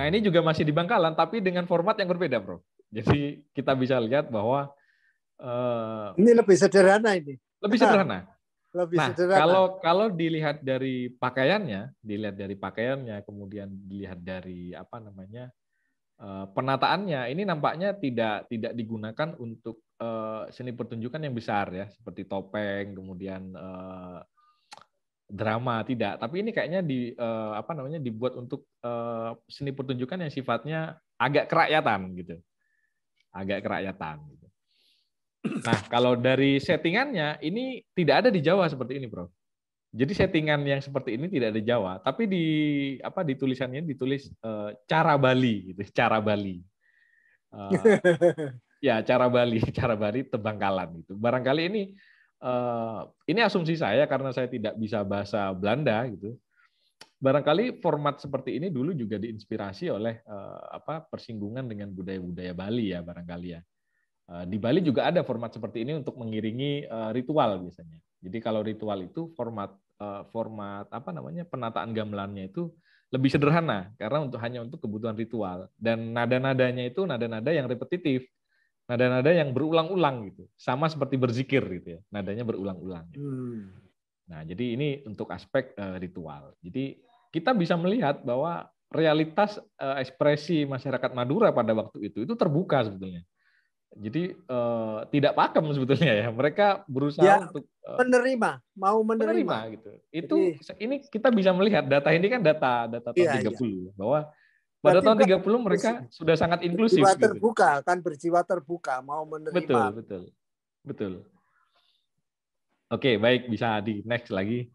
Nah ini juga masih di Bangkalan, tapi dengan format yang berbeda, Bro. Jadi kita bisa lihat bahwa uh, ini lebih sederhana ini. Lebih sederhana. lebih nah, sederhana. kalau kalau dilihat dari pakaiannya, dilihat dari pakaiannya, kemudian dilihat dari apa namanya uh, penataannya, ini nampaknya tidak tidak digunakan untuk uh, seni pertunjukan yang besar ya, seperti topeng, kemudian uh, drama tidak. Tapi ini kayaknya di uh, apa namanya dibuat untuk uh, seni pertunjukan yang sifatnya agak kerakyatan gitu. Agak kerakyatan gitu. nah kalau dari settingannya ini tidak ada di Jawa seperti ini bro jadi settingan yang seperti ini tidak ada di Jawa tapi di apa di tulisannya ditulis uh, cara Bali gitu. Cara Bali. Uh, ya cara Bali cara Bali tebangkalan gitu. Barangkali ini ini asumsi saya karena saya tidak bisa bahasa Belanda gitu. Barangkali format seperti ini dulu juga diinspirasi oleh uh, apa persinggungan dengan budaya-budaya Bali ya barangkali ya. Uh, di Bali juga ada format seperti ini untuk mengiringi ritual biasanya. Jadi kalau ritual itu format format apa namanya penataan gamelannya itu lebih sederhana karena untuk hanya untuk kebutuhan ritual dan nada-nadanya itu nada-nada yang repetitif nada-nada yang berulang-ulang gitu, sama seperti berzikir gitu ya, nadanya berulang-ulang. Gitu. Hmm. Nah, jadi ini untuk aspek uh, ritual. Jadi kita bisa melihat bahwa realitas uh, ekspresi masyarakat Madura pada waktu itu itu terbuka sebetulnya. Jadi uh, tidak pakem sebetulnya ya. Mereka berusaha ya, untuk uh, menerima, mau menerima. menerima gitu. Itu Jadi, ini kita bisa melihat data ini kan data data tahun iya, 30 iya. bahwa pada tahun 30 mereka sudah sangat inklusif. Berjiwa gitu. terbuka, gitu. kan berjiwa terbuka, mau menerima. Betul, betul. Betul. Oke, baik bisa di next lagi.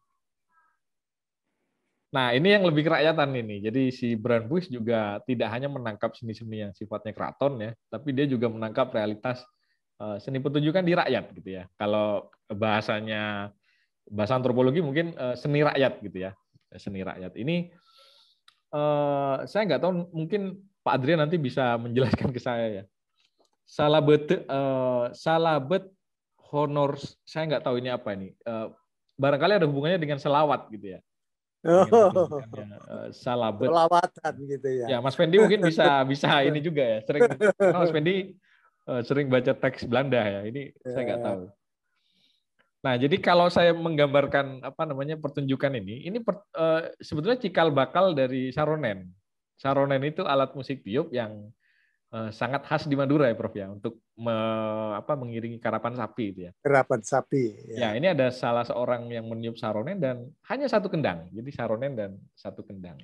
Nah, ini yang lebih kerakyatan ini. Jadi si Brand Bush juga tidak hanya menangkap seni-seni yang sifatnya keraton ya, tapi dia juga menangkap realitas eh, seni pertunjukan di rakyat gitu ya. Kalau bahasanya bahasa antropologi mungkin eh, seni rakyat gitu ya. Seni rakyat. Ini uh, saya nggak tahu mungkin Pak Adrian nanti bisa menjelaskan ke saya ya. Salah bet uh, salah bet honor saya nggak tahu ini apa ini. Uh, barangkali ada hubungannya dengan selawat gitu ya. Oh. salabet. Selawatan gitu ya. Ya, Mas Fendi mungkin bisa bisa ini juga ya. Sering Mas Fendi sering baca teks Belanda ya. Ini saya nggak ya. tahu. Nah, jadi kalau saya menggambarkan apa namanya pertunjukan ini, ini per, uh, sebetulnya cikal bakal dari saronen. Saronen itu alat musik tiup yang uh, sangat khas di Madura ya, Prof ya, untuk me, apa mengiringi karapan sapi itu ya. Karapan sapi. Ya. ya, ini ada salah seorang yang meniup saronen dan hanya satu kendang. Jadi saronen dan satu kendang.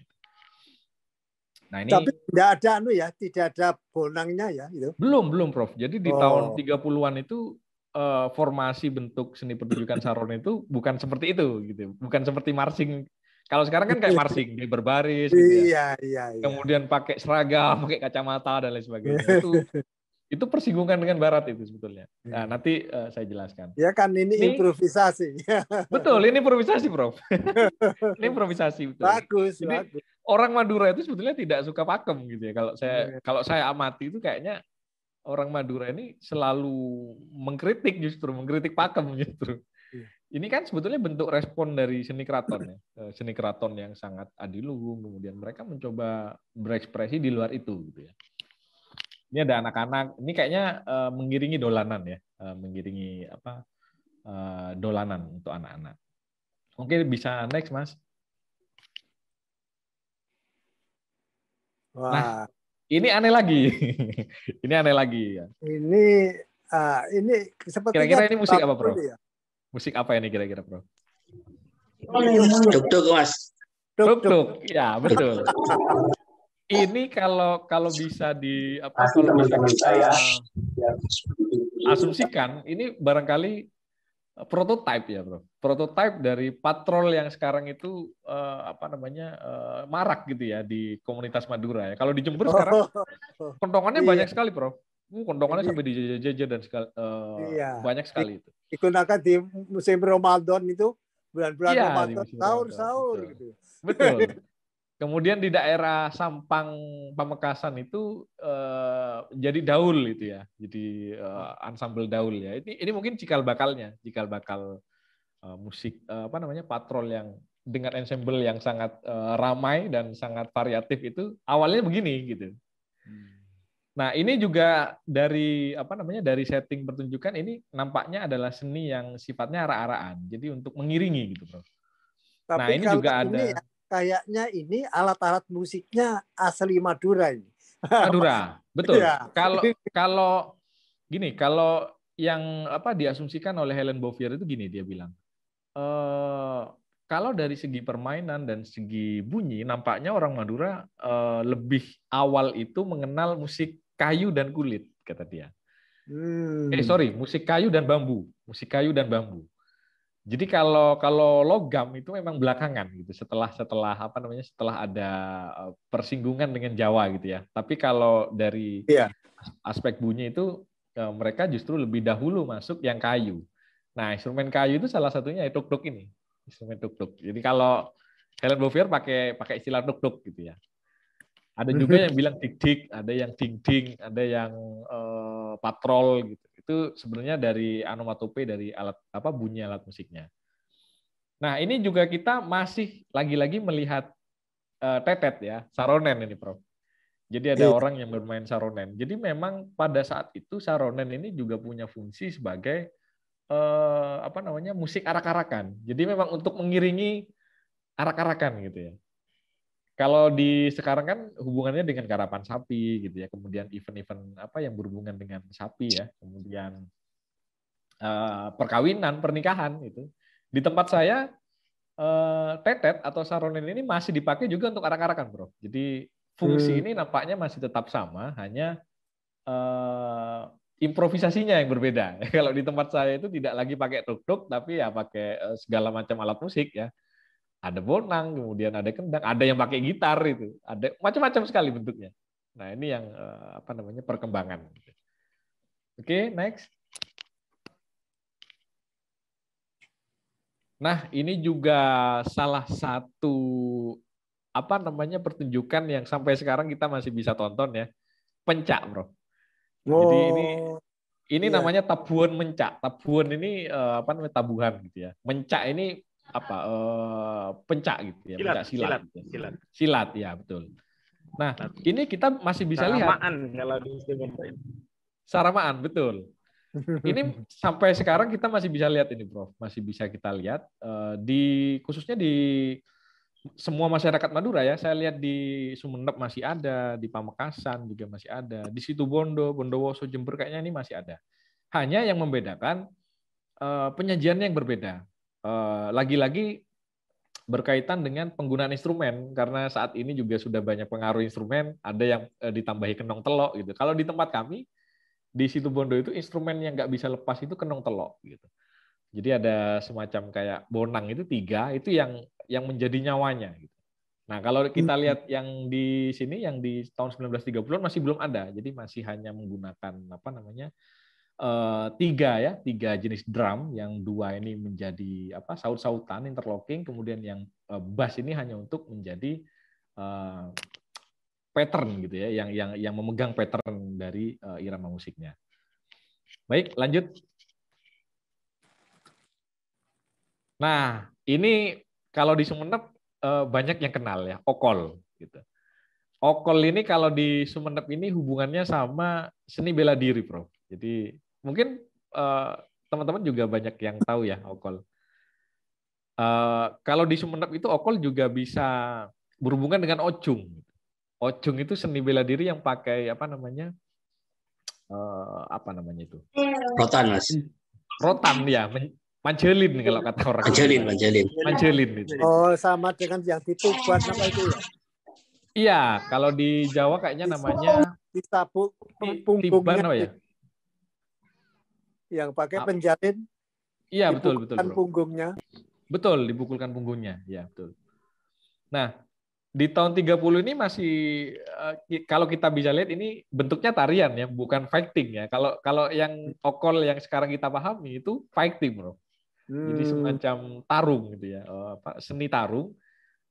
Nah, ini Tapi tidak ada anu ya, tidak ada bonangnya ya itu. Belum, belum, Prof. Jadi di oh. tahun 30-an itu uh, formasi bentuk seni pertunjukan saron itu bukan seperti itu gitu. Bukan seperti marching kalau sekarang kan kayak marching di berbaris gitu ya. iya, iya, iya. kemudian pakai seragam pakai kacamata dan lain sebagainya. Itu itu persinggungan dengan barat itu sebetulnya. Nah iya. nanti uh, saya jelaskan. Ya kan ini, ini improvisasi. Betul ini improvisasi prof. Ini improvisasi betul. Bagus Jadi, bagus. orang Madura itu sebetulnya tidak suka pakem gitu ya. Kalau saya iya. kalau saya amati itu kayaknya orang Madura ini selalu mengkritik justru, mengkritik pakem justru. Iya. Ini kan sebetulnya bentuk respon dari seni keraton ya, eh, seni keraton yang sangat adiluhung. Kemudian mereka mencoba berekspresi di luar itu, gitu ya. Ini ada anak-anak, ini kayaknya uh, mengiringi dolanan ya, uh, mengiringi apa uh, dolanan untuk anak-anak. Oke, bisa next mas. Wah. Nah, ini aneh lagi. ini aneh lagi ya. Ini uh, ini seperti Kira-kira ini musik apa, Bro? Ya? Musik apa ini kira-kira, Bro? Tuk-tuk, Mas. Tuk-tuk. Ya, betul. ini kalau kalau bisa di apa kalau bisa kita asumsikan ini barangkali prototype ya bro. Prototype dari patrol yang sekarang itu uh, apa namanya uh, marak gitu ya di komunitas Madura ya. Kalau di Jember sekarang kontongannya iya. banyak sekali bro. Uh, kontongannya sampai di jajah dan sekali, uh, iya. banyak sekali itu. digunakan di musim Ramadan itu bulan-bulan iya, Ramadan sahur-sahur gitu. Betul Kemudian di daerah Sampang Pamekasan itu uh, jadi daul itu ya, jadi uh, ensemble daul ya. Ini ini mungkin cikal bakalnya, cikal bakal uh, musik uh, apa namanya patrol yang dengan ensemble yang sangat uh, ramai dan sangat variatif itu awalnya begini gitu. Hmm. Nah, ini juga dari apa namanya dari setting pertunjukan ini nampaknya adalah seni yang sifatnya arah-arahan. Jadi untuk mengiringi gitu, Bro. Tapi nah, ini juga ada ya, kayaknya ini alat-alat musiknya asli Madura ini. Madura, betul. Ya. Kalau kalau gini, kalau yang apa diasumsikan oleh Helen Bovier itu gini dia bilang. E, kalau dari segi permainan dan segi bunyi, nampaknya orang Madura uh, lebih awal itu mengenal musik kayu dan kulit, kata dia. Hmm. Eh sorry, musik kayu dan bambu, musik kayu dan bambu. Jadi kalau kalau logam itu memang belakangan gitu, setelah setelah apa namanya setelah ada eh, persinggungan dengan Jawa gitu ya. Tapi kalau dari yeah. aspek bunyi itu eh, mereka justru lebih dahulu masuk yang kayu. Nah, instrumen kayu itu salah satunya itu tuk ini instrumen tuk-tuk. Jadi kalau Helen Bovier pakai pakai istilah tuk-tuk gitu ya. Ada juga yang bilang dik-dik, ada yang ding-ding, ada yang uh, patrol gitu. Itu sebenarnya dari anomatope dari alat apa bunyi alat musiknya. Nah, ini juga kita masih lagi-lagi melihat uh, tetet ya, saronen ini, Prof. Jadi ada yeah. orang yang bermain saronen. Jadi memang pada saat itu saronen ini juga punya fungsi sebagai eh, apa namanya musik arak-arakan. Jadi memang untuk mengiringi arak-arakan gitu ya. Kalau di sekarang kan hubungannya dengan karapan sapi gitu ya, kemudian event-event apa yang berhubungan dengan sapi ya, kemudian eh, perkawinan, pernikahan itu. Di tempat saya eh, tetet atau saronen ini masih dipakai juga untuk arak-arakan, bro. Jadi fungsi hmm. ini nampaknya masih tetap sama, hanya eh, improvisasinya yang berbeda. Kalau di tempat saya itu tidak lagi pakai tuk-tuk, tapi ya pakai segala macam alat musik ya. Ada bonang, kemudian ada kendang, ada yang pakai gitar itu, ada macam-macam sekali bentuknya. Nah ini yang eh, apa namanya perkembangan. Oke, okay, next. Nah ini juga salah satu apa namanya pertunjukan yang sampai sekarang kita masih bisa tonton ya, pencak, bro. Oh, Jadi ini ini iya. namanya tabuhan mencak. Tabuhan ini uh, apa namanya tabuhan gitu ya. Mencak ini apa uh, pencak gitu ya, silat, pencak silat. Silat, gitu. silat. silat ya betul. Nah, ini kita masih bisa Saramaan lihat. Saramaan kalau di Saramaan betul. Ini sampai sekarang kita masih bisa lihat ini, Prof. Masih bisa kita lihat uh, di khususnya di semua masyarakat Madura ya, saya lihat di Sumeneb masih ada, di Pamekasan juga masih ada, di situ Bondo, Bondowoso, Jember kayaknya ini masih ada. Hanya yang membedakan uh, penyajiannya yang berbeda. Uh, lagi-lagi berkaitan dengan penggunaan instrumen karena saat ini juga sudah banyak pengaruh instrumen, ada yang uh, ditambahi kenong telok gitu. Kalau di tempat kami di situ Bondo itu instrumen yang nggak bisa lepas itu kenong telok gitu. Jadi ada semacam kayak bonang itu tiga, itu yang yang menjadi nyawanya. Gitu. Nah, kalau kita hmm. lihat yang di sini, yang di tahun 1930-an masih belum ada. Jadi masih hanya menggunakan apa namanya tiga ya, tiga jenis drum. Yang dua ini menjadi apa saut-sautan, interlocking. Kemudian yang uh, bass ini hanya untuk menjadi uh, pattern gitu ya, yang yang yang memegang pattern dari irama musiknya. Baik, lanjut. Nah, ini kalau di Sumeneb eh, banyak yang kenal ya, Okol gitu. Okol ini kalau di Sumeneb ini hubungannya sama seni bela diri, Prof. Jadi mungkin eh, teman-teman juga banyak yang tahu ya Okol. Eh, kalau di Sumeneb itu Okol juga bisa berhubungan dengan Ocung. Ocung itu seni bela diri yang pakai apa namanya? apa namanya itu? Rotan, Mas. Rotan ya, Manjelin kalau kata orang. Manjelin, manjelin. Manjelin itu. Oh, sama dengan yang di Tuban apa itu ya? Iya, kalau di Jawa kayaknya namanya ditabuk punggungnya. Oh ya? Yang pakai penjalin. Iya, betul, betul. Bro. punggungnya. Betul, dipukulkan punggungnya. Ya, betul. Nah, di tahun 30 ini masih eh, kalau kita bisa lihat ini bentuknya tarian ya, bukan fighting ya. Kalau kalau yang okol yang sekarang kita pahami itu fighting, Bro. Jadi hmm. semacam tarung gitu ya, eh, apa seni tarung.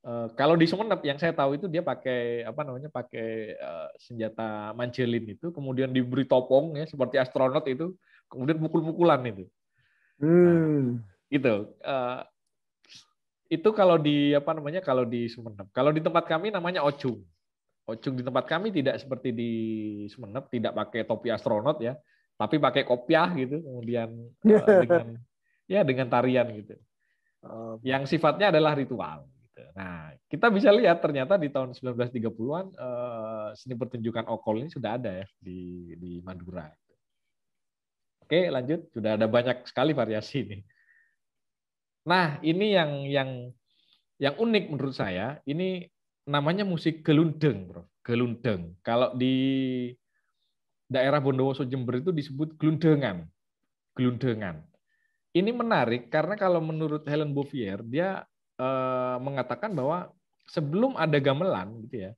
Eh, kalau di Sumeneb yang saya tahu itu dia pakai apa namanya pakai senjata mancelin itu, kemudian diberi topong ya seperti astronot itu, kemudian pukul-pukulan itu. Nah, hmm. gitu. itu kalau di apa namanya kalau di Sumeneb. Kalau di tempat kami namanya ocung. Ocung di tempat kami tidak seperti di Sumeneb, tidak pakai topi astronot ya, tapi pakai kopiah gitu, kemudian uh, dengan ya dengan tarian gitu. Uh, yang sifatnya adalah ritual. Gitu. Nah, kita bisa lihat ternyata di tahun 1930-an uh, seni pertunjukan okol ini sudah ada ya di di Madura. Oke, lanjut. Sudah ada banyak sekali variasi ini. Nah, ini yang yang yang unik menurut saya. Ini namanya musik gelundeng, Bro. Gelundeng. Kalau di daerah Bondowoso Jember itu disebut gelundengan. Gelundengan. Ini menarik karena kalau menurut Helen Bouvier dia eh, mengatakan bahwa sebelum ada gamelan gitu ya.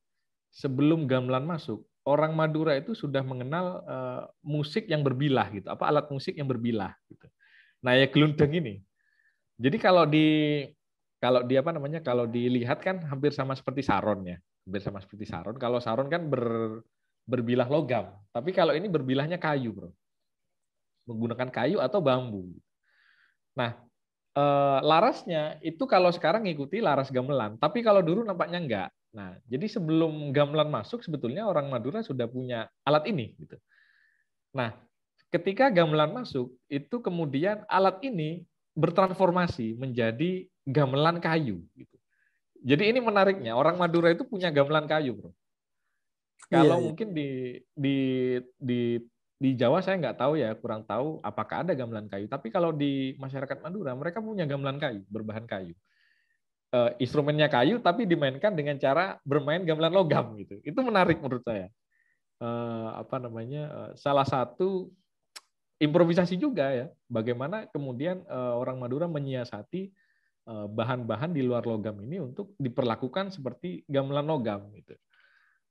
Sebelum gamelan masuk, orang Madura itu sudah mengenal uh, musik yang berbilah gitu, apa alat musik yang berbilah gitu. Nah, ya gelundeng ini. Jadi kalau di kalau di apa namanya? Kalau dilihat kan hampir sama seperti saron ya. Hampir sama seperti saron. Kalau saron kan ber, berbilah logam, tapi kalau ini berbilahnya kayu, Bro. Menggunakan kayu atau bambu. Nah, eh, larasnya itu kalau sekarang ngikuti laras gamelan, tapi kalau dulu nampaknya enggak. Nah, jadi sebelum gamelan masuk sebetulnya orang Madura sudah punya alat ini gitu. Nah, ketika gamelan masuk itu kemudian alat ini bertransformasi menjadi gamelan kayu gitu. Jadi ini menariknya, orang Madura itu punya gamelan kayu, Bro. Kalau iya, iya. mungkin di di di di Jawa saya nggak tahu ya, kurang tahu apakah ada gamelan kayu. Tapi kalau di masyarakat Madura mereka punya gamelan kayu, berbahan kayu uh, instrumennya kayu tapi dimainkan dengan cara bermain gamelan logam gitu. Itu menarik menurut saya. Uh, apa namanya? Uh, salah satu improvisasi juga ya. Bagaimana kemudian orang Madura menyiasati bahan-bahan di luar logam ini untuk diperlakukan seperti gamelan logam gitu.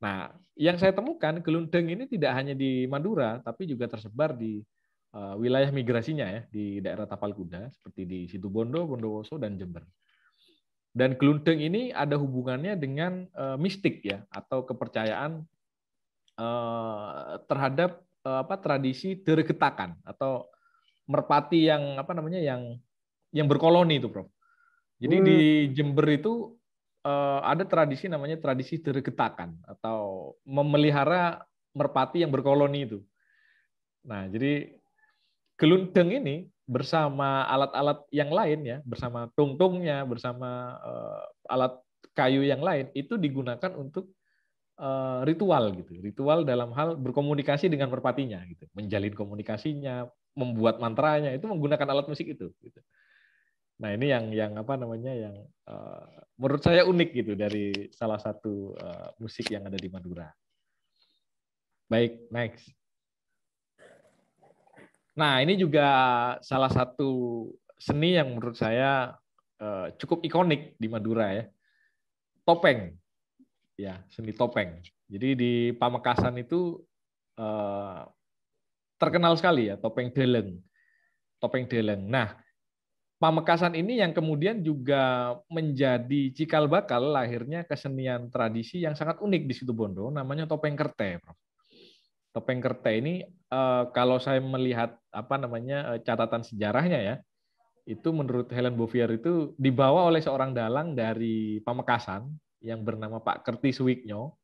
Nah, yang saya temukan gelundeng ini tidak hanya di Madura tapi juga tersebar di wilayah migrasinya ya di daerah Tapal Kuda seperti di Situbondo, Bondowoso dan Jember. Dan gelundeng ini ada hubungannya dengan uh, mistik ya atau kepercayaan uh, terhadap uh, apa tradisi deregetakan atau merpati yang apa namanya yang yang berkoloni itu, Prof. Jadi hmm. di Jember itu uh, ada tradisi namanya tradisi deregetakan atau memelihara merpati yang berkoloni itu. Nah, jadi gelundeng ini bersama alat-alat yang lain ya, bersama tungtungnya, bersama uh, alat kayu yang lain itu digunakan untuk uh, ritual gitu. Ritual dalam hal berkomunikasi dengan merpatinya gitu, menjalin komunikasinya, membuat mantranya itu menggunakan alat musik itu gitu. Nah, ini yang yang apa namanya yang uh, menurut saya unik gitu dari salah satu uh, musik yang ada di Madura. Baik, next. Nah, ini juga salah satu seni yang menurut saya eh, cukup ikonik di Madura ya. Topeng. Ya, seni topeng. Jadi di Pamekasan itu eh, terkenal sekali ya topeng deleng. Topeng deleng. Nah, Pamekasan ini yang kemudian juga menjadi cikal bakal lahirnya kesenian tradisi yang sangat unik di situ Bondo, namanya topeng kerte, Prof topeng kerte ini uh, kalau saya melihat apa namanya uh, catatan sejarahnya ya itu menurut Helen Bovier itu dibawa oleh seorang dalang dari Pamekasan yang bernama Pak Kerti Suwiknyo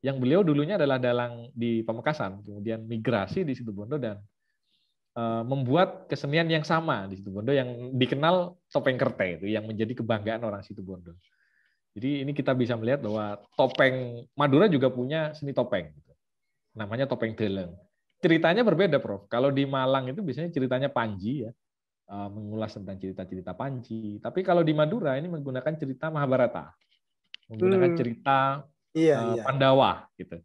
yang beliau dulunya adalah dalang di Pamekasan kemudian migrasi di Situbondo dan uh, membuat kesenian yang sama di Situbondo yang dikenal topeng kerte itu yang menjadi kebanggaan orang Situbondo. Jadi ini kita bisa melihat bahwa topeng Madura juga punya seni topeng namanya topeng deleng. Ceritanya berbeda, Prof. Kalau di Malang itu biasanya ceritanya Panji ya, eh, mengulas tentang cerita-cerita Panji. Tapi kalau di Madura ini menggunakan cerita Mahabharata, menggunakan hmm. cerita iya, uh, iya. Pandawa gitu.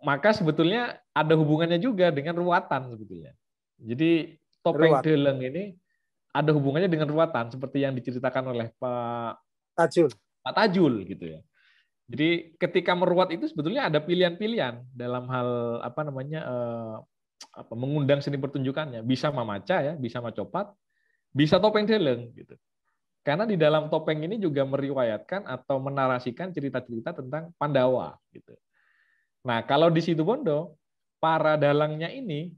Maka sebetulnya ada hubungannya juga dengan ruatan sebetulnya. Jadi topeng Ruat. deleng ini ada hubungannya dengan ruatan seperti yang diceritakan oleh Pak Tajul. Pak Tajul gitu ya. Jadi ketika meruat itu sebetulnya ada pilihan-pilihan dalam hal apa namanya eh, apa mengundang seni pertunjukannya. Bisa mamaca ya, bisa macopat, bisa topeng deleng gitu. Karena di dalam topeng ini juga meriwayatkan atau menarasikan cerita-cerita tentang Pandawa gitu. Nah, kalau di situ Bondo, para dalangnya ini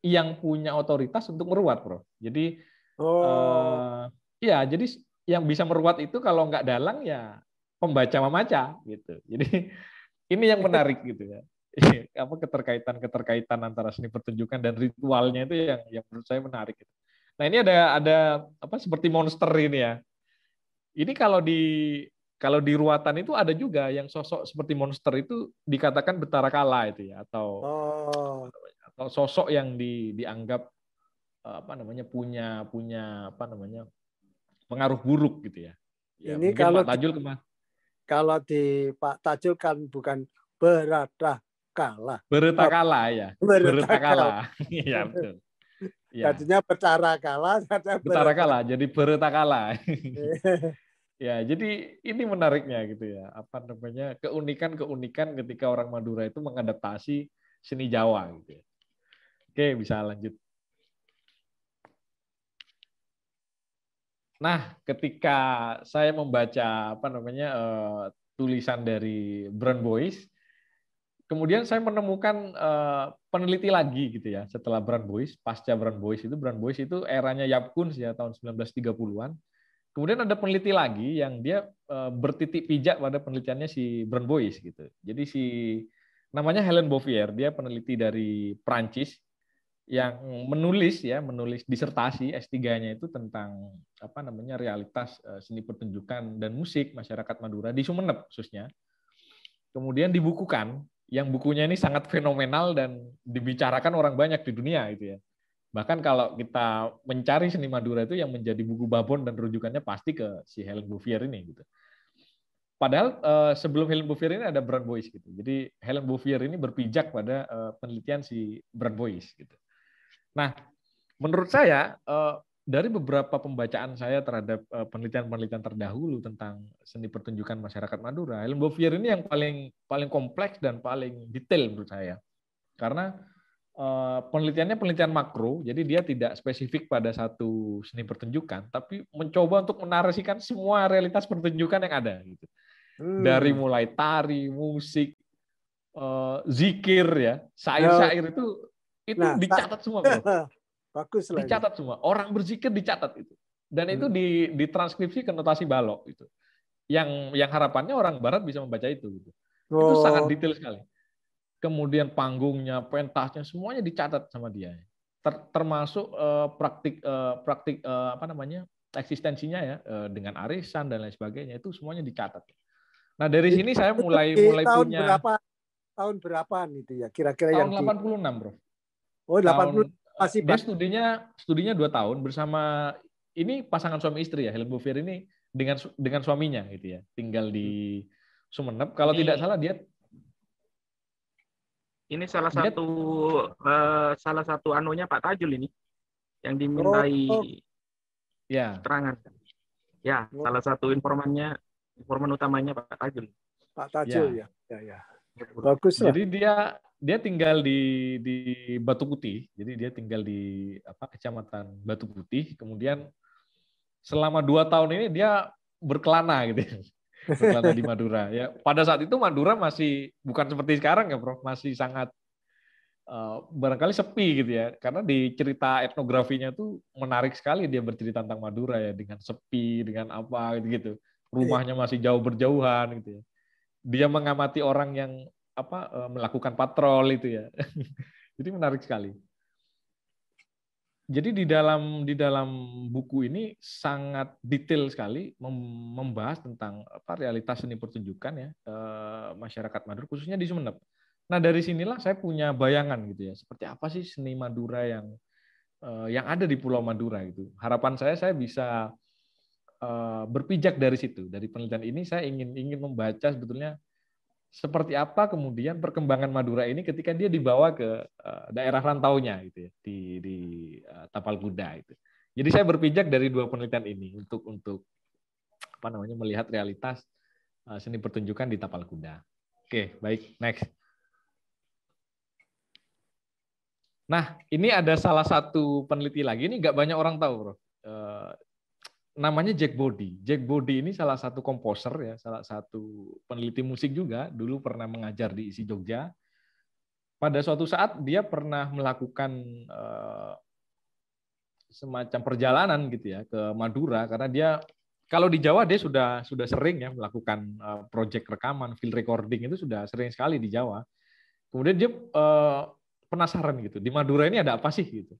yang punya otoritas untuk meruat, Bro. Jadi oh. eh, ya, jadi yang bisa meruat itu kalau nggak dalang ya pembaca memaca gitu. Jadi ini yang menarik gitu ya. apa keterkaitan keterkaitan antara seni pertunjukan dan ritualnya itu yang yang menurut saya menarik. Gitu. Nah ini ada ada apa seperti monster ini ya. Ini kalau di kalau di ruatan itu ada juga yang sosok seperti monster itu dikatakan betara kala itu ya atau oh. atau sosok yang di, dianggap apa namanya punya punya apa namanya pengaruh buruk gitu ya. ya ini kalau Pak Tajul ke mana? Kalau di Pak Tajul kan bukan berada kala. Berita kala ya. Berita kala. Iya betul. Ya. Tadinya bercara kala, bercara kala, jadi berita kala. ya, jadi ini menariknya gitu ya. Apa namanya keunikan-keunikan ketika orang Madura itu mengadaptasi seni Jawa gitu ya. Oke, bisa lanjut. Nah, ketika saya membaca apa namanya uh, tulisan dari Brown Boys, kemudian saya menemukan uh, peneliti lagi gitu ya setelah Brown Boys, pasca Brown Boys itu Brown Boys itu eranya Yap Kuns ya tahun 1930-an. Kemudian ada peneliti lagi yang dia uh, bertitik pijak pada penelitiannya si Brown Boys gitu. Jadi si namanya Helen Bouvier, dia peneliti dari Prancis yang menulis ya menulis disertasi S3-nya itu tentang apa namanya realitas eh, seni pertunjukan dan musik masyarakat Madura di Sumeneb khususnya. Kemudian dibukukan yang bukunya ini sangat fenomenal dan dibicarakan orang banyak di dunia itu ya. Bahkan kalau kita mencari seni Madura itu yang menjadi buku babon dan rujukannya pasti ke si Helen Bouvier ini gitu. Padahal eh, sebelum Helen Bouvier ini ada Brand Boys gitu. Jadi Helen Bouvier ini berpijak pada eh, penelitian si Brand Boys gitu. Nah, menurut saya eh, dari beberapa pembacaan saya terhadap eh, penelitian-penelitian terdahulu tentang seni pertunjukan masyarakat Madura, Helen Bouvier ini yang paling paling kompleks dan paling detail menurut saya. Karena eh, penelitiannya penelitian makro, jadi dia tidak spesifik pada satu seni pertunjukan, tapi mencoba untuk menarasikan semua realitas pertunjukan yang ada gitu. Hmm. Dari mulai tari, musik, zikir ya, syair-syair itu itu nah, dicatat semua, bro. Bagus lah. Dicatat semua. Orang berzikir dicatat itu. Dan hmm. itu di ditranskripsi ke notasi balok itu. Yang yang harapannya orang barat bisa membaca itu gitu. Oh. Itu sangat detail sekali. Kemudian panggungnya, pentasnya semuanya dicatat sama dia. Ter, termasuk uh, praktik uh, praktik uh, apa namanya? eksistensinya ya uh, dengan arisan dan lain sebagainya itu semuanya dicatat. Nah, dari sini saya mulai mulai tahun punya berapa tahun berapaan itu ya kira-kira yang tahun 86, Bro. Oh, 80 masih dia studinya studinya dua tahun bersama ini pasangan suami istri ya Helen Bouvier ini dengan dengan suaminya gitu ya tinggal di Sumeneb. Kalau ini, tidak salah dia ini salah dia, satu uh, salah satu anunya Pak Tajul ini yang dimintai oh, oh. ya. keterangan. Ya oh. salah satu informannya informan utamanya Pak Tajul. Pak Tajul ya. ya ya, ya. bagus jadi dia dia tinggal di di Batu Putih. Jadi dia tinggal di apa kecamatan Batu Putih. Kemudian selama dua tahun ini dia berkelana gitu. Ya. Berkelana di Madura. Ya pada saat itu Madura masih bukan seperti sekarang ya, Prof. Masih sangat uh, barangkali sepi gitu ya. Karena di cerita etnografinya tuh menarik sekali dia bercerita tentang Madura ya dengan sepi, dengan apa gitu gitu. Rumahnya masih jauh berjauhan gitu ya. Dia mengamati orang yang apa eh, melakukan patrol itu ya. Jadi menarik sekali. Jadi di dalam di dalam buku ini sangat detail sekali membahas tentang apa realitas seni pertunjukan ya eh, masyarakat Madura khususnya di Sumeneb. Nah dari sinilah saya punya bayangan gitu ya seperti apa sih seni Madura yang eh, yang ada di Pulau Madura gitu. Harapan saya saya bisa berpijak dari situ dari penelitian ini saya ingin ingin membaca sebetulnya seperti apa kemudian perkembangan Madura ini ketika dia dibawa ke uh, daerah rantaunya gitu ya di di uh, Tapal Kuda itu. Jadi saya berpijak dari dua penelitian ini untuk untuk apa namanya melihat realitas uh, seni pertunjukan di Tapal Kuda. Oke, baik, next. Nah, ini ada salah satu peneliti lagi ini nggak banyak orang tahu, bro. Namanya Jack Body. Jack Body ini salah satu komposer ya, salah satu peneliti musik juga, dulu pernah mengajar di isi Jogja. Pada suatu saat dia pernah melakukan uh, semacam perjalanan gitu ya ke Madura karena dia kalau di Jawa dia sudah sudah sering ya melakukan uh, project rekaman, field recording itu sudah sering sekali di Jawa. Kemudian dia uh, penasaran gitu, di Madura ini ada apa sih gitu.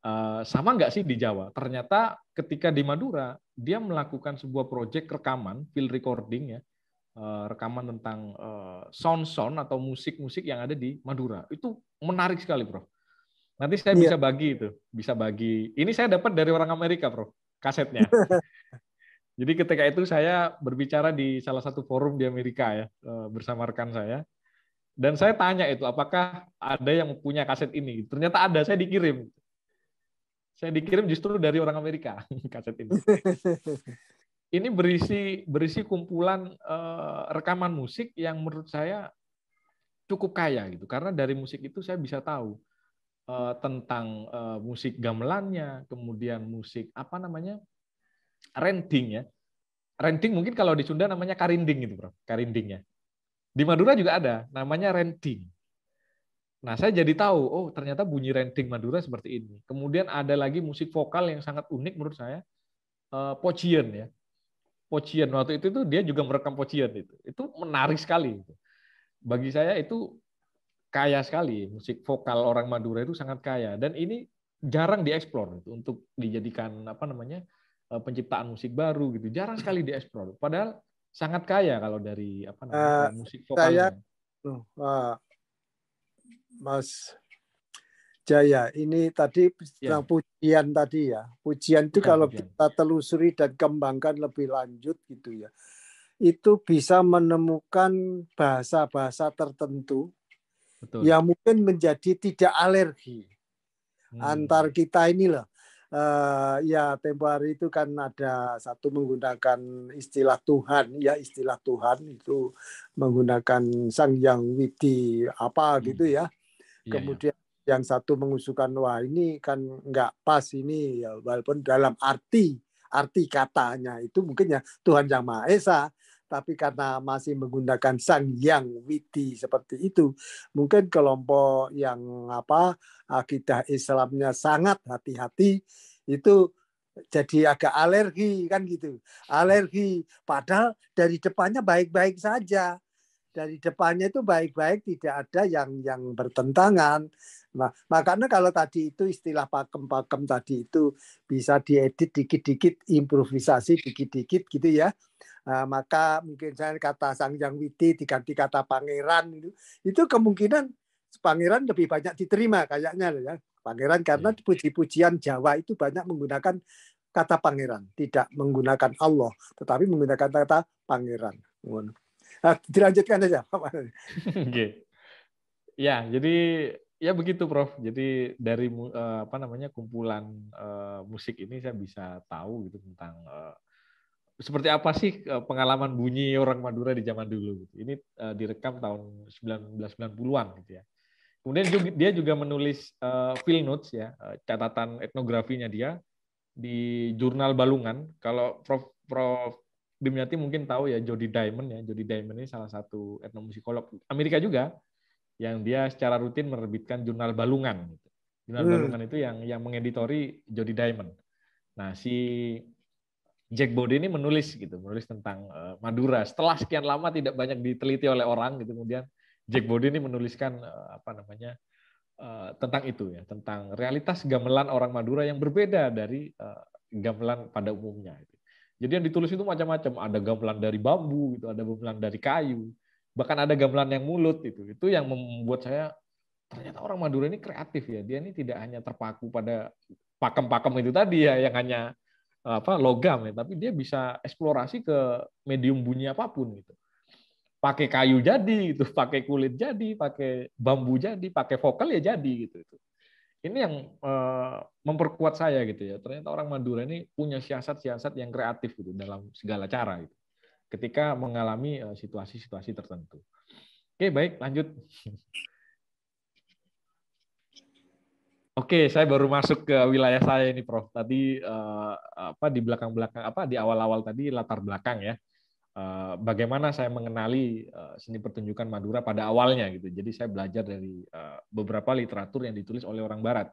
Uh, sama nggak sih di Jawa? Ternyata ketika di Madura dia melakukan sebuah project rekaman, field recording ya, uh, rekaman tentang uh, sound-sound atau musik-musik yang ada di Madura. Itu menarik sekali, Bro. Nanti saya yeah. bisa bagi itu, bisa bagi. Ini saya dapat dari orang Amerika, Bro, kasetnya. Jadi ketika itu saya berbicara di salah satu forum di Amerika ya eh, bersama rekan saya. Dan saya tanya itu apakah ada yang punya kaset ini. Ternyata ada, saya dikirim. Saya dikirim justru dari orang Amerika kaset ini. Ini berisi berisi kumpulan uh, rekaman musik yang menurut saya cukup kaya gitu. Karena dari musik itu saya bisa tahu uh, tentang uh, musik gamelannya, kemudian musik apa namanya renting ya. Renting mungkin kalau di Sunda namanya karinding gitu, Bro. Karindingnya. Di Madura juga ada, namanya renting. Nah, saya jadi tahu, oh ternyata bunyi renting Madura seperti ini. Kemudian ada lagi musik vokal yang sangat unik menurut saya, uh, Pocian ya. Pocian waktu itu tuh dia juga merekam Pocian itu. Itu menarik sekali. Bagi saya itu kaya sekali musik vokal orang Madura itu sangat kaya dan ini jarang dieksplor untuk dijadikan apa namanya Eh, penciptaan musik baru gitu jarang sekali dieksplor padahal sangat kaya kalau dari apa namanya uh, musik vokalnya. Saya, uh, Mas Jaya, ini tadi ya. tentang pujian tadi ya. Pujian itu ya, kalau pujian. kita telusuri dan kembangkan lebih lanjut gitu ya. Itu bisa menemukan bahasa-bahasa tertentu Betul. yang mungkin menjadi tidak alergi hmm. antar kita ini loh uh, ya tempo hari itu kan ada satu menggunakan istilah Tuhan ya istilah Tuhan itu menggunakan sang yang widi apa hmm. gitu ya. Ya Kemudian ya. yang satu mengusulkan wah ini kan nggak pas ini. Ya walaupun dalam arti arti katanya itu mungkin ya Tuhan yang Maha Esa tapi karena masih menggunakan sang yang widi seperti itu mungkin kelompok yang apa akidah Islamnya sangat hati-hati itu jadi agak alergi kan gitu. Alergi padahal dari depannya baik-baik saja dari depannya itu baik-baik tidak ada yang yang bertentangan nah, makanya kalau tadi itu istilah pakem-pakem tadi itu bisa diedit dikit-dikit improvisasi dikit-dikit gitu ya Nah, maka mungkin saya kata Sang Yang Widi diganti kata pangeran itu, itu kemungkinan pangeran lebih banyak diterima kayaknya ya. Pangeran karena iya. puji-pujian Jawa itu banyak menggunakan kata pangeran, tidak menggunakan Allah, tetapi menggunakan kata pangeran. Nah, dilanjutkan saja. okay. Ya, jadi ya begitu, Prof. Jadi dari uh, apa namanya kumpulan uh, musik ini saya bisa tahu gitu tentang uh, seperti apa sih pengalaman bunyi orang Madura di zaman dulu. Gitu. Ini direkam tahun 1990-an gitu ya. Kemudian juga, dia juga menulis uh, field notes ya, catatan etnografinya dia di jurnal Balungan. Kalau Prof Prof Dimyati mungkin tahu ya Jody Diamond ya. Jody Diamond ini salah satu etnomusikolog Amerika juga yang dia secara rutin menerbitkan jurnal Balungan. Gitu. Jurnal hmm. Balungan itu yang yang mengeditori Jody Diamond. Nah, si Jack Bode ini menulis gitu, menulis tentang uh, Madura. Setelah sekian lama tidak banyak diteliti oleh orang gitu, kemudian Jack Bode ini menuliskan eh, apa namanya uh, tentang itu ya, tentang realitas gamelan orang Madura yang berbeda dari uh, gamelan pada umumnya. Gitu. Jadi yang ditulis itu macam-macam, ada gamelan dari bambu, gitu, ada gamelan dari kayu, bahkan ada gamelan yang mulut itu. Itu yang membuat saya ternyata orang Madura ini kreatif ya. Dia ini tidak hanya terpaku pada pakem-pakem itu tadi ya, yang hanya apa logam ya, tapi dia bisa eksplorasi ke medium bunyi apa pun gitu pakai kayu jadi itu pakai kulit jadi pakai bambu jadi pakai vokal ya jadi gitu itu ini yang uh, memperkuat saya gitu ya. Ternyata orang Madura ini punya siasat-siasat yang kreatif gitu dalam segala cara gitu. Ketika mengalami eh, situasi-situasi tertentu. Oke baik lanjut. Oke, saya baru masuk ke wilayah saya ini, Prof. Tadi uh, apa di belakang-belakang apa di awal-awal tadi latar belakang ya. Eh, bagaimana saya mengenali eh, seni pertunjukan Madura pada awalnya gitu. Jadi saya belajar dari eh, beberapa literatur yang ditulis oleh orang Barat.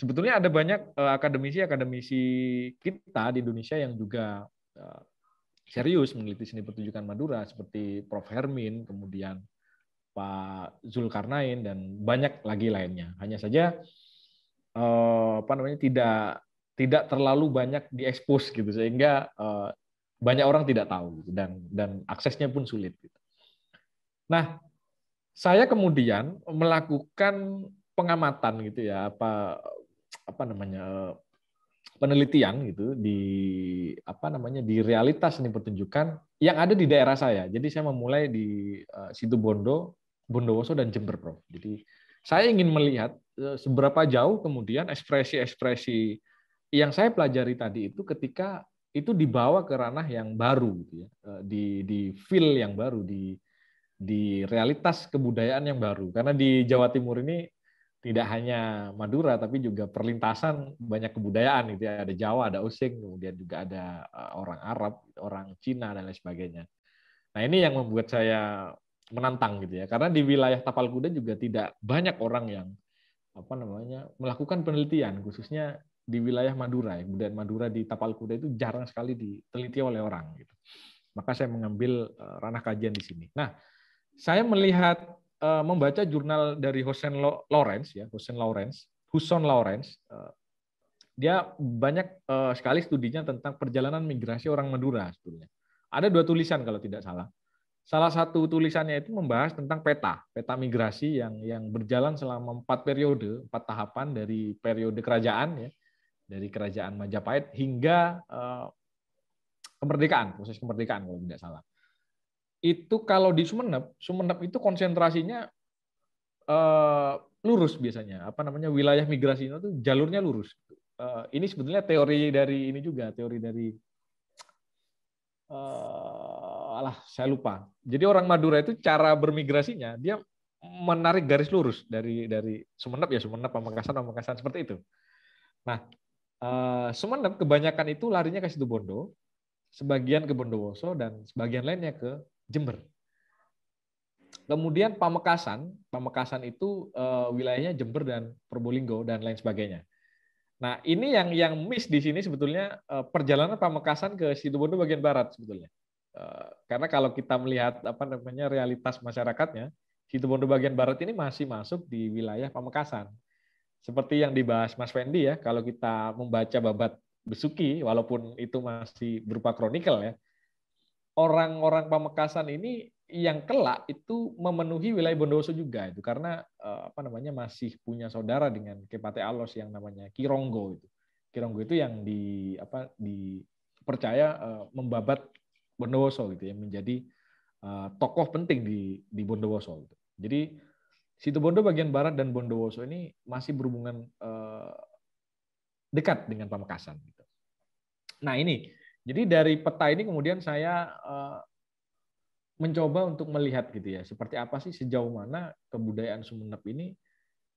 Sebetulnya ada banyak akademisi-akademisi kita di Indonesia yang juga serius meneliti seni pertunjukan Madura seperti Prof Hermin, kemudian Pak Zulkarnain dan banyak lagi lainnya. Hanya saja apa namanya tidak tidak terlalu banyak diekspos gitu sehingga banyak orang tidak tahu gitu, dan dan aksesnya pun sulit. Gitu. Nah, saya kemudian melakukan pengamatan gitu ya apa apa namanya penelitian gitu di apa namanya di realitas seni pertunjukan yang ada di daerah saya. Jadi saya memulai di uh, situ Bondo, Bondowoso dan Jember, Prof. Jadi saya ingin melihat uh, seberapa jauh kemudian ekspresi-ekspresi yang saya pelajari tadi itu ketika itu dibawa ke ranah yang baru gitu ya. Uh, di di feel yang baru di di realitas kebudayaan yang baru. Karena di Jawa Timur ini tidak hanya Madura tapi juga perlintasan banyak kebudayaan gitu ya ada Jawa ada Osing kemudian juga ada eh, orang Arab orang Cina dan lain sebagainya nah ini yang membuat saya menantang gitu ya karena di wilayah Tapal Kuda juga tidak banyak orang yang apa namanya melakukan penelitian khususnya di wilayah Madura ya budaya Madura di Tapal Kuda itu jarang sekali diteliti oleh orang gitu maka saya mengambil eh, ranah kajian di sini nah saya melihat uh, membaca jurnal dari Hussein Lawrence ya, Hussein Lawrence, Huson Lawrence. Uh, dia banyak sekali studinya tentang perjalanan migrasi orang Madura sebetulnya. Ada dua tulisan kalau tidak salah. Salah satu tulisannya itu membahas tentang peta, peta migrasi yang yang berjalan selama empat periode, empat tahapan dari periode kerajaan ya, dari kerajaan Majapahit hingga uh, kemerdekaan, proses kemerdekaan kalau tidak salah itu kalau di Sumeneb, Sumeneb itu konsentrasinya uh, lurus biasanya. Apa namanya wilayah migrasi itu jalurnya lurus. Uh, ini sebetulnya teori dari ini juga teori dari uh, alah saya lupa. Jadi orang Madura itu cara bermigrasinya dia menarik garis lurus dari dari Sumeneb ya Sumeneb Pamekasan Pamekasan seperti itu. Nah, Sumeneb kebanyakan itu larinya ke Situbondo, sebagian ke Bondowoso dan sebagian lainnya ke Jember. Kemudian Pamekasan, Pamekasan itu uh, wilayahnya Jember dan Probolinggo dan lain sebagainya. Nah, ini yang yang miss di sini sebetulnya uh, perjalanan Pamekasan ke Situbondo bagian barat sebetulnya. Karena kalau kita melihat apa namanya realitas masyarakatnya, Situbondo bagian barat ini masih masuk di wilayah Pamekasan. Seperti yang dibahas Mas Fendi ya, kalau kita membaca babat Besuki, walaupun itu masih berupa kronikal ya, orang-orang Pamekasan ini yang kelak itu memenuhi wilayah Bondowoso juga itu karena eh, apa namanya masih punya saudara dengan Kepate Alos yang namanya Kironggo itu. Kironggo itu yang di apa dipercaya eh, membabat Bondowoso gitu ya menjadi eh, tokoh penting di di Bondowoso gitu. Jadi Situ Bondo bagian barat dan Bondowoso ini masih berhubungan dekat dengan Pamekasan gitu. Nah, ini jadi dari peta ini kemudian saya eh, mencoba untuk melihat gitu ya, seperti apa sih sejauh mana kebudayaan Sumeneb ini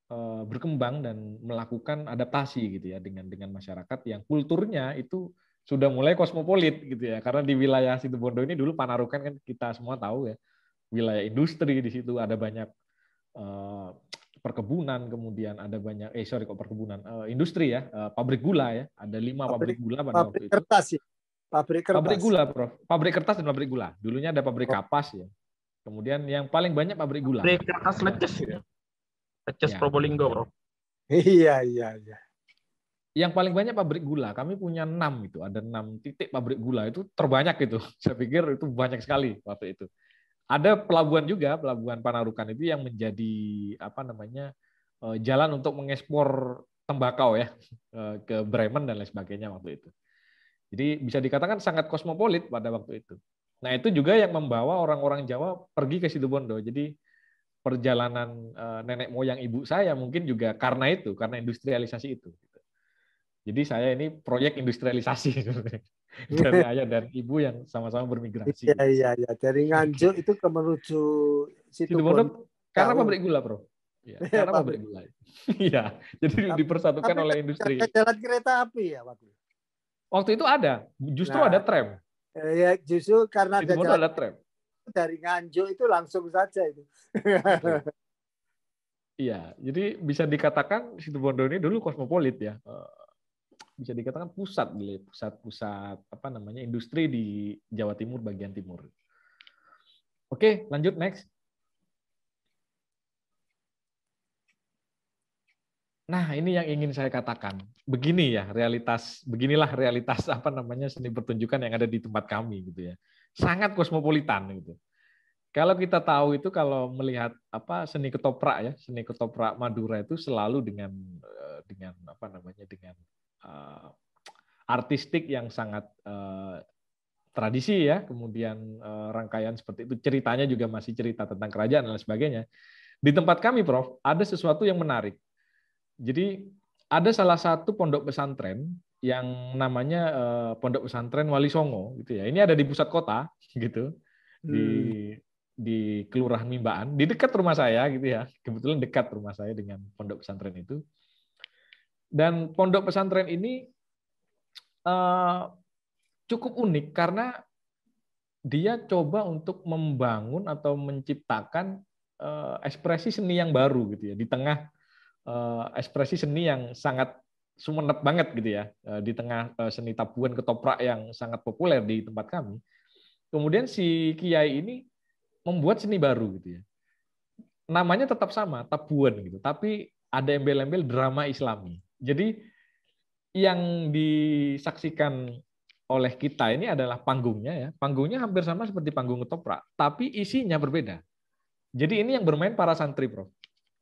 eh, berkembang dan melakukan adaptasi gitu ya dengan dengan masyarakat yang kulturnya itu sudah mulai kosmopolit gitu ya. Karena di wilayah Situbondo ini dulu Panarukan kan kita semua tahu ya, wilayah industri di situ ada banyak eh, perkebunan kemudian ada banyak eh sorry kok perkebunan industri ya pabrik gula ya ada lima pabrik, pabrik gula pada pabrik waktu itu. kertas ya Pabrik kertas. Pabrik gula, Prof. Pabrik kertas dan pabrik gula. Dulunya ada pabrik oh. kapas ya. Kemudian yang paling banyak pabrik gula. Pabrik kertas leces ya. Leces ya. Probolinggo, Prof. Iya, iya, iya. Yang paling banyak pabrik gula. Kami punya enam itu. Ada enam titik pabrik gula. Itu terbanyak itu. Saya pikir itu banyak sekali waktu itu. Ada pelabuhan juga, pelabuhan Panarukan itu yang menjadi apa namanya eh, jalan untuk mengekspor tembakau ya eh, ke Bremen dan lain sebagainya waktu itu. Jadi bisa dikatakan sangat kosmopolit pada waktu itu. Nah itu juga yang membawa orang-orang Jawa pergi ke Situbondo. Jadi perjalanan eh, nenek moyang ibu saya mungkin juga karena itu, karena industrialisasi itu. Jadi saya ini proyek industrialisasi dari ayah dan ibu yang sama-sama bermigrasi. Iya iya iya dari Nganjuk itu ke menuju Situbondo karena pabrik gula, Bro. Ya, karena pabrik gula. Iya, jadi dipersatukan oleh industri. Jalan kereta api ya waktu Waktu itu ada, justru nah, ada tram. Ya, justru karena ada, jalan, ada tram. Dari Nganjuk itu langsung saja itu. Iya, jadi bisa dikatakan situ Bondo ini dulu kosmopolit ya. Bisa dikatakan pusat pusat-pusat apa namanya industri di Jawa Timur bagian timur. Oke, lanjut next. Nah, ini yang ingin saya katakan. Begini ya realitas, beginilah realitas apa namanya seni pertunjukan yang ada di tempat kami gitu ya. Sangat kosmopolitan gitu. Kalau kita tahu itu kalau melihat apa seni ketoprak ya, seni ketoprak Madura itu selalu dengan eh, dengan apa namanya dengan uh, artistik yang sangat uh, tradisi ya, kemudian uh, rangkaian seperti itu ceritanya juga masih cerita tentang kerajaan dan sebagainya. Di tempat kami, Prof, ada sesuatu yang menarik jadi ada salah satu pondok pesantren yang namanya uh, Pondok Pesantren Wali Songo gitu ya. Ini ada di pusat kota gitu. Di hmm. di Kelurahan Mimbaan, di dekat rumah saya gitu ya. Kebetulan dekat rumah saya dengan pondok pesantren itu. Dan pondok pesantren ini uh, cukup unik karena dia coba untuk membangun atau menciptakan uh, ekspresi seni yang baru gitu ya di tengah uh, ekspresi seni yang sangat sumenep banget gitu ya di tengah seni tabuhan ketoprak yang sangat populer di tempat kami. Kemudian si kiai ini membuat seni baru gitu ya. Namanya tetap sama, tabuhan gitu, tapi ada embel-embel drama Islami. Jadi yang disaksikan oleh kita ini adalah panggungnya ya. Panggungnya hampir sama seperti panggung ketoprak, tapi isinya berbeda. Jadi ini yang bermain para santri, Prof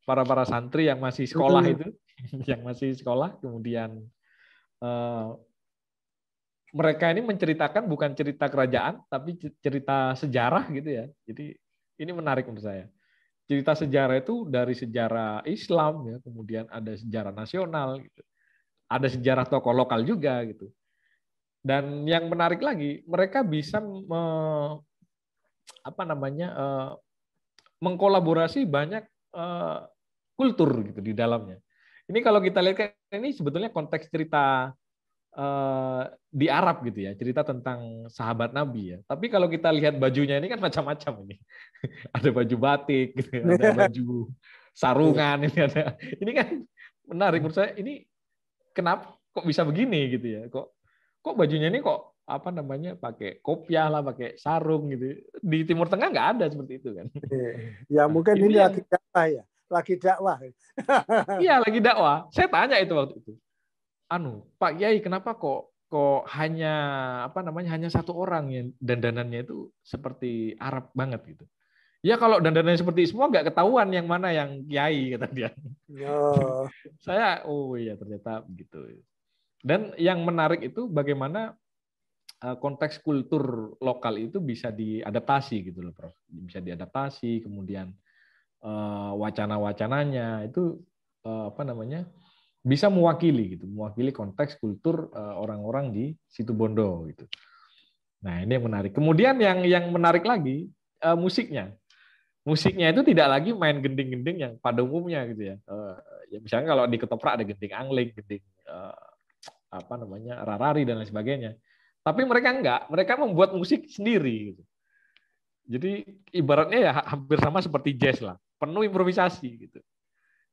para para santri yang masih sekolah itu, yang masih sekolah, kemudian uh, mereka ini menceritakan bukan cerita kerajaan, tapi cerita sejarah gitu ya. Jadi ini menarik menurut saya. Cerita sejarah itu dari sejarah Islam ya, kemudian ada sejarah nasional gitu. Ada sejarah tokoh lokal juga gitu. Dan yang menarik lagi, mereka bisa me, apa namanya uh, mengkolaborasi banyak uh, kultur gitu di dalamnya. Ini kalau kita lihat ini sebetulnya konteks cerita uh, di Arab gitu ya, cerita tentang sahabat Nabi ya. Tapi kalau kita lihat bajunya ini kan macam-macam ini. ada baju batik, gitu, ya, ada baju sarungan ini ada. Ini kan menarik menurut saya. Ini kenapa kok bisa begini gitu ya? Kok kok bajunya ini kok apa namanya pakai kopiah lah pakai sarung gitu di Timur Tengah nggak ada seperti itu kan ya mungkin ini, ini yang, apa ya lagi dakwah. iya, lagi dakwah. Saya tanya itu waktu itu. Anu, Pak Kiai, kenapa kok kok hanya apa namanya hanya satu orang yang dandanannya itu seperti Arab banget gitu. Ya kalau dandanannya seperti semua nggak ketahuan yang mana yang kiai kata dia. Oh. Saya oh iya ternyata begitu. Dan yang menarik itu bagaimana eh, konteks kultur lokal itu bisa diadaptasi gitu loh, Prof. Bisa diadaptasi, kemudian uh, wacana-wacananya itu uh, apa namanya bisa mewakili gitu, mewakili konteks kultur uh, orang-orang di situ Bondo gitu. Nah ini yang menarik. Kemudian yang yang menarik lagi uh, musiknya. Musiknya itu tidak lagi main gending-gending yang pada umumnya gitu ya. Uh, ya misalnya kalau di ketoprak ada gending angling, gending uh, apa namanya rarari dan lain sebagainya. Tapi mereka enggak, mereka membuat musik sendiri gitu. Jadi ibaratnya ya hampir sama seperti jazz lah penuh improvisasi gitu.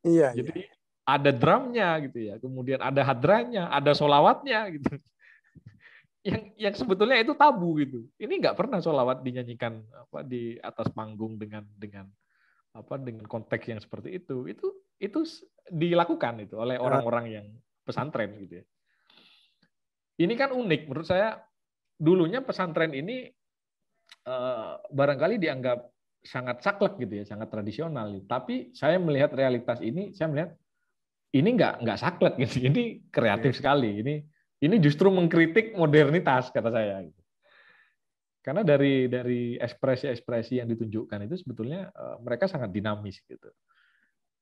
Iya. Jadi iya. Ada drumnya gitu ya, kemudian ada hadranya, ada solawatnya gitu. Yang yang sebetulnya itu tabu gitu. Ini nggak pernah solawat dinyanyikan apa di atas panggung dengan dengan apa dengan konteks yang seperti itu. Itu itu dilakukan itu oleh orang-orang yang pesantren gitu ya. Ini kan unik menurut saya. Dulunya pesantren ini eh, barangkali dianggap sangat saklek gitu ya, sangat tradisional. Tapi saya melihat realitas ini, saya melihat ini nggak nggak saklek gitu. Ini kreatif iya. sekali. Ini ini justru mengkritik modernitas kata saya. Gitu. Karena dari dari ekspresi-ekspresi yang ditunjukkan itu sebetulnya uh, mereka sangat dinamis gitu.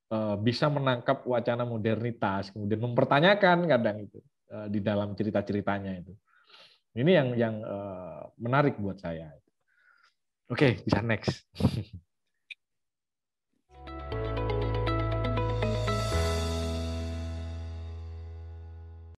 Uh, bisa menangkap wacana modernitas, kemudian mempertanyakan kadang itu uh, di dalam cerita-ceritanya itu. Ini yang yang uh, menarik buat saya. Oke, okay, bisa next.